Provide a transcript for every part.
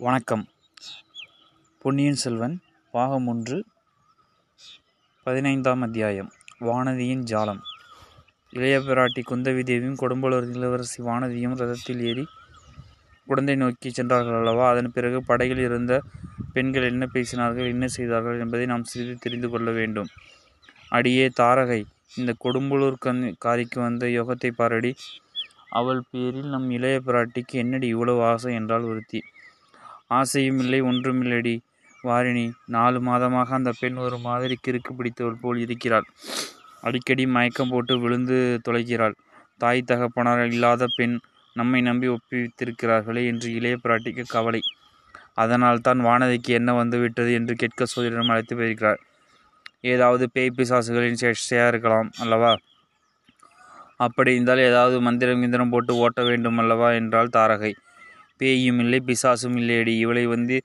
வணக்கம். பொன்னியின் செல்வன் பாகம் ஒன்று பதினைந்தாம் அத்தியாயம் வானதியின் ஜாலம். இளைய பிராட்டி குந்தவி தேவியும் கொடும்பலூர் இளவரசி வானதியும் ரதத்தில் ஏறி குழந்தை நோக்கி சென்றார்கள் அல்லவா? அதன் பிறகு படகில் இருந்த பெண்கள் என்ன பேசினார்கள் என்ன செய்தார்கள் என்பதை நாம் சிறிது தெரிந்து கொள்ள வேண்டும். அடியே தாரகை இந்த கொடும்பலூர் கண் காரிக்கு வந்த யோகத்தை பாரடி. அவள் பேரில் நம் இளைய பிராட்டிக்கு என்னடி இவ்வளவு ஆசை என்றால் ஒருத்தி. ஆசையும் இல்லை ஒன்றுமில்லடி வாரிணி நாலு மாதமாக அந்த பெண் ஒரு மாதிரி கிறுக்கு பிடித்தவள் போல் இருக்கிறாள். அடிக்கடி மயக்கம் போட்டு விழுந்து தொலைகிறாள். தாய் தகப்பனார் இல்லாத பெண் நம்மை நம்பி ஒப்புவித்திருக்கிறார்களே என்று இளைய பிராட்டிக்கு கவலை. அதனால் தான் வானதிக்கு என்ன வந்துவிட்டது என்று கேட்க சோதரிடம் அழைத்து போயிருக்கிறார் ஏதாவது பேய் பிசாசுகளின் சேஷ்டையாக இருக்கலாம் அல்லவா? அப்படி இருந்தால் ஏதாவது மந்திரம் கிந்திரம் போட்டு ஓட்ட வேண்டும் அல்லவா? என்றால் தாரகை. பேயும் இல்லை பிசாசும் இல்லையடி இவளை வந்து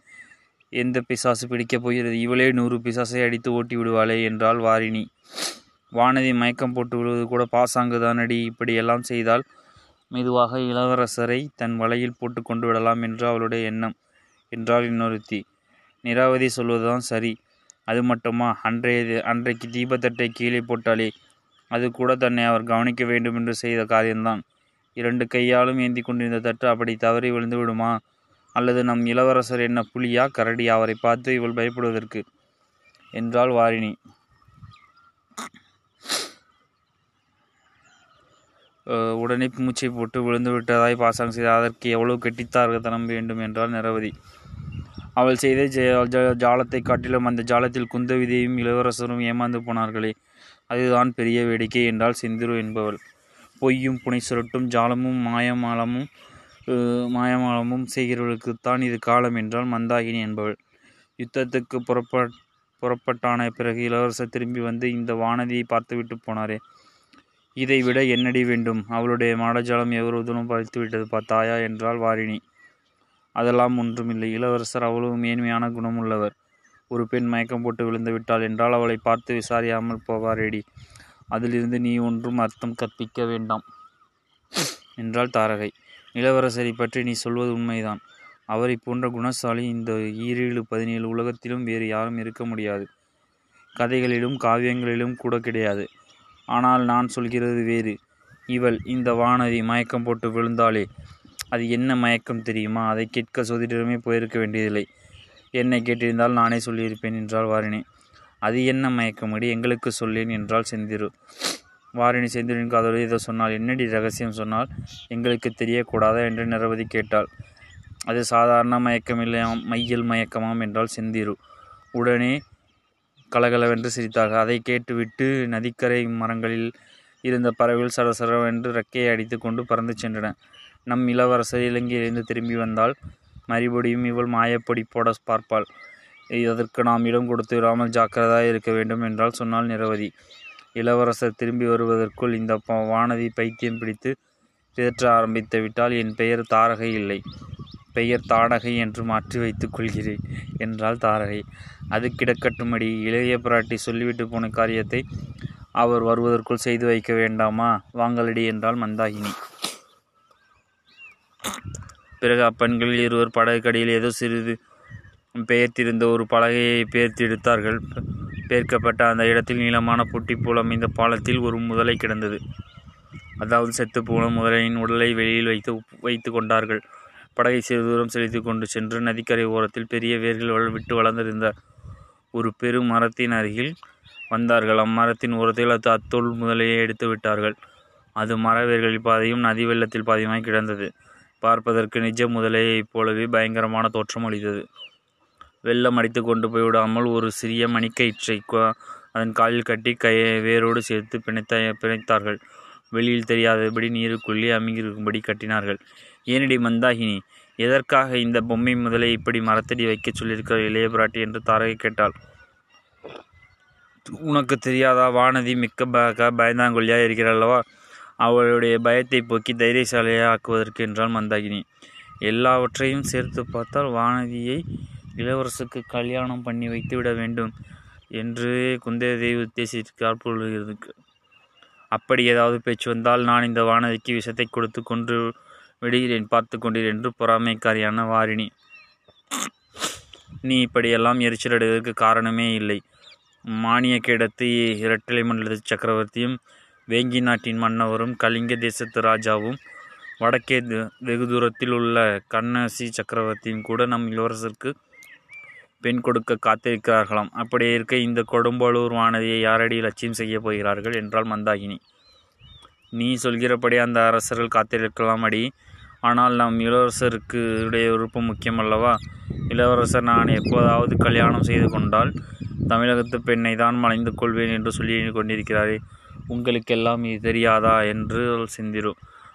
எந்த பிசாசு பிடிக்கப் போகிறது? இவளே நூறு பிசாசை அடித்து ஓட்டி விடுவாளே என்றாள் வாரிணி. வானதி மயக்கம் போட்டு விடுவது கூட பாசாங்குதானடி இப்படியெல்லாம் செய்தால் மெதுவாக இளவரசரை தன் வலையில் போட்டு கொண்டு விடலாம் என்று அவளுடைய எண்ணம் என்றாள் இன்னொருத்தி. நிராவதி சொல்வதுதான் சரி. அது மட்டுமா? அன்றைய அன்றைக்கு தீபத்தட்டை கீழே போட்டாலே அது கூட தன்னை அவர் கவனிக்க வேண்டும் என்று செய்த காரியம்தான். இரண்டு கையாலும் ஏந்தி கொண்டிருந்த தட்டு அப்படி தவறி விழுந்து விடுமா? அல்லது நம் இளவரசர் என்ன புலியா? கரடியா அவரை பார்த்து இவள் பயப்படுவதற்கு. என்றாள் வாரிணி. உடனே மூச்சை போட்டு விழுந்து விட்டதாய் பாசம் செய்த அதற்கு எவ்வளவு கெட்டித்தார்கத்தனம் வேண்டும்? என்றால் நிரவதி அவள் செய்த ஜாலத்தை காட்டிலும் அந்த ஜாலத்தில் குந்தவிதையும் இளவரசரும் ஏமாந்து போனார்களே. அதுதான் பெரிய வேடிக்கை என்றால் செந்திரு என்பவள். பொய்யும் புனை சுரட்டும் ஜாலமும் மாயமாலமும் மாயமாலமும் செய்கிறவர்களுக்குத்தான் இது காலம் என்றால் மந்தாகினி என்பவள். யுத்தத்துக்கு புறப்ப புறப்பட்டான பிறகு இளவரசர் திரும்பி வந்து இந்த வானதியை பார்த்துவிட்டு போனாரே. இதை விட என்னடி வேண்டும்? அவளுடைய மாடஜாலம் எவருதனும் பழித்து விட்டது பார்த்தாயா என்றால் வாரிணி. அதெல்லாம் ஒன்றுமில்லை. இளவரசர் அவ்வளவு மேன்மையான குணமுள்ளவர். ஒரு பெண் மயக்கம் போட்டு விழுந்து விட்டாள் என்றால் அவளை பார்த்து விசாரியாமல் போவாரேடி. அதிலிருந்து நீ ஒன்றும் அர்த்தம் கற்பிக்க வேண்டாம். என்றாள் தாரகை. இளவரசரை பற்றி நீ சொல்வது உண்மைதான். அவரை போன்ற குணசாலி இந்த ஈரேழு பதினேழு உலகத்திலும் வேறு யாரும் இருக்க முடியாது. கதைகளிலும் காவியங்களிலும் கூட கிடையாது. ஆனால் நான் சொல்கிறது வேறு. இவள் இந்த வானதி மயக்கம் போட்டு விழுந்தாளே. அது என்ன மயக்கம் தெரியுமா? அதை கேட்க சோதிடமே போயிருக்க வேண்டியதில்லை. என்னை கேட்டிருந்தால் நானே சொல்லியிருப்பேன் என்றால் வாரிணி. அது என்ன மயக்கமடி? எங்களுக்கு சொல்லேன் என்றால் செந்திரு. வாரிணி செந்திரின் காதோடு இதை சொன்னால் என்னடி ரகசியம் சொன்னால்? எங்களுக்கு தெரியக்கூடாதா? என்று நிரவதி கேட்டாள். அது சாதாரண மயக்கமில்லையாம் மையல் மயக்கமாம் என்றால் செந்திரு. உடனே கலகலவென்று சிரித்தார்கள் அதை கேட்டுவிட்டு நதிக்கரை மரங்களில் இருந்த பறவைகள் சரசரவென்று ரெக்கையை அடித்து கொண்டு பறந்து சென்றன. நம் இளவரசர் இலங்கையிலிருந்து திரும்பி வந்தால் மறுபடியும் இவள் மாயப்பொடி போட பார்ப்பாள். அதற்கு நாம் இடம் கொடுத்து விடாமல் ஜாக்கிரதாக இருக்க வேண்டும் என்றால் சொன்னால் நிரவதி. இளவரசர் திரும்பி வருவதற்குள் இந்த வானதி பைத்தியம் பிடித்து பிதற்ற ஆரம்பித்து விட்டால் என் பெயர் தாரகை இல்லை. பெயர் தாடகை என்று மாற்றி வைத்துக் கொள்கிறேன் என்றால் தாரகை. அது கிடக்கட்டுமடி. இளைய பிராட்டி சொல்லிவிட்டு போன காரியத்தை அவர் வருவதற்குள் செய்து வைக்க வேண்டாமா? வாங்கலடி என்றால் மந்தாகினி. பிறகு அப்பெண்களில் இருவர் படகுக்கடியில் ஏதோ சிறிது பெயர்த்திருந்த ஒரு பலகையை பெயர்த்தெடுத்தார்கள். பெயர்க்கப்பட்ட அந்த இடத்தில் நீளமான பொட்டி போல் அமைந்த பாலத்தில் ஒரு முதலை கிடந்தது. அதாவது செத்து போன முதலையின் உடலை வெளியில் வைத்து வைத்து கொண்டார்கள். படகை சிறிது தூரம் செலுத்தி கொண்டு சென்று நதிக்கரை ஓரத்தில் பெரிய வேர்கள் விட்டு வளர்ந்திருந்த ஒரு பெரும் மரத்தின் அருகில் வந்தார்கள். அம்மரத்தின் ஓரத்தில் அது அத்தோல் முதலையை எடுத்து விட்டார்கள். அது மரவேர்களில் பாதையும் நதி வெள்ளத்தில் பாதியுமாய் கிடந்தது. பார்ப்பதற்கு நிஜ முதலையைப் போலவே பயங்கரமான தோற்றம் அளித்தது. வெள்ளம் அடித்து கொண்டு போய்விடாமல் ஒரு சிறிய மணிக்கயிற்றை அதன் காலில் கட்டி கையை வேரோடு சேர்த்து பிணைத்த பிணைத்தார்கள். வெளியில் தெரியாதபடி நீருக்குள்ளே அமுங்கியிருக்கும்படி கட்டினார்கள். ஏனடி மந்தாகினி எதற்காக இந்த பொம்மை முதலை இப்படி மரத்தடி வைக்கச் சொல்லியிருக்கிற இளைய பிராட்டி? என்று தாரகை கேட்டாள். உனக்கு தெரியாதா? வானதி மிக்க ப பயந்தாங்கொல்லியாக இருக்கிறல்லவா அவளுடைய பயத்தை போக்கி தைரியசாலையாக ஆக்குவதற்கு என்றால் மந்தாகினி. எல்லாவற்றையும் சேர்த்து பார்த்தால் வானதியை இளவரசுக்கு கல்யாணம் பண்ணி வைத்துவிட வேண்டும் என்று குந்தேவி உத்தேசித்தார் பொழுது அப்படி ஏதாவது பேச்சு வந்தால் நான் இந்த வானதிக்கு விஷத்தை கொடுத்து கொன்று விடுகிறேன் பார்த்து கொண்டீர் என்று பொறாமைக்காரியான வாரிணி. நீ இப்படியெல்லாம் எரிச்சலடைவதற்கு காரணமே இல்லை. மானியக்கிடத்து இரட்டலை மண்டலத்து சக்கரவர்த்தியும் வேங்கி நாட்டின் மன்னவரும் கலிங்க தேசத்து ராஜாவும் வடக்கே வெகு தூரத்தில் உள்ள கண்ணசி சக்கரவர்த்தியும் கூட நம் இளவரசருக்கு பெண் கொடுக்க காத்திருக்கிறார்களாம். அப்படி இருக்க இந்த கொடும்பளூர் வானதியை யாரடி லட்சியம் செய்யப் போகிறார்கள் என்றாள் மந்தாகினி. நீ சொல்கிறபடி அந்த அரசர்கள் காத்திருக்கலாம் அடி. ஆனால் நம் இளவரசருக்கு உடைய விருப்பம் முக்கியம் அல்லவா? இளவரசர் நான் எப்போதாவது கல்யாணம் செய்து கொண்டால் தமிழகத்து பெண்ணை தான் மலைந்து கொள்வேன் என்று சொல்லி கொண்டிருக்கிறாரே. உங்களுக்கெல்லாம் இது தெரியாதா என்று சிந்திரு.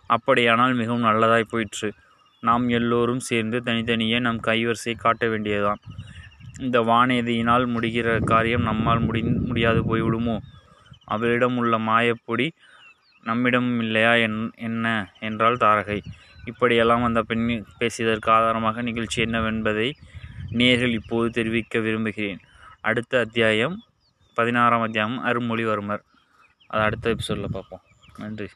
அப்படியானால் மிகவும் நல்லதாய் போயிற்று. நாம் எல்லோரும் சேர்ந்து தனித்தனியே நம் கைவரிசை காட்ட வேண்டியதுதான். இந்த வானதியினால் முடிகிற காரியம் நம்மால் முடி முடியாது போய்விடுமோ? அவளிடம் உள்ள மாயப்பொடி நம்மிடம் இல்லையா என் என்ன என்றாள் தாரகை. இப்படியெல்லாம் அந்த பெண் பேசியதற்கு ஆதாரமாக நிகழ்ச்சி என்னவென்பதை நேர்கள் இப்போது தெரிவிக்க விரும்புகிறேன். அடுத்த அத்தியாயம் பதினாறாம் அத்தியாயம் அருள்மொழிவர்மர் அதை அடுத்த எபிசோடில் பார்ப்போம். நன்றி.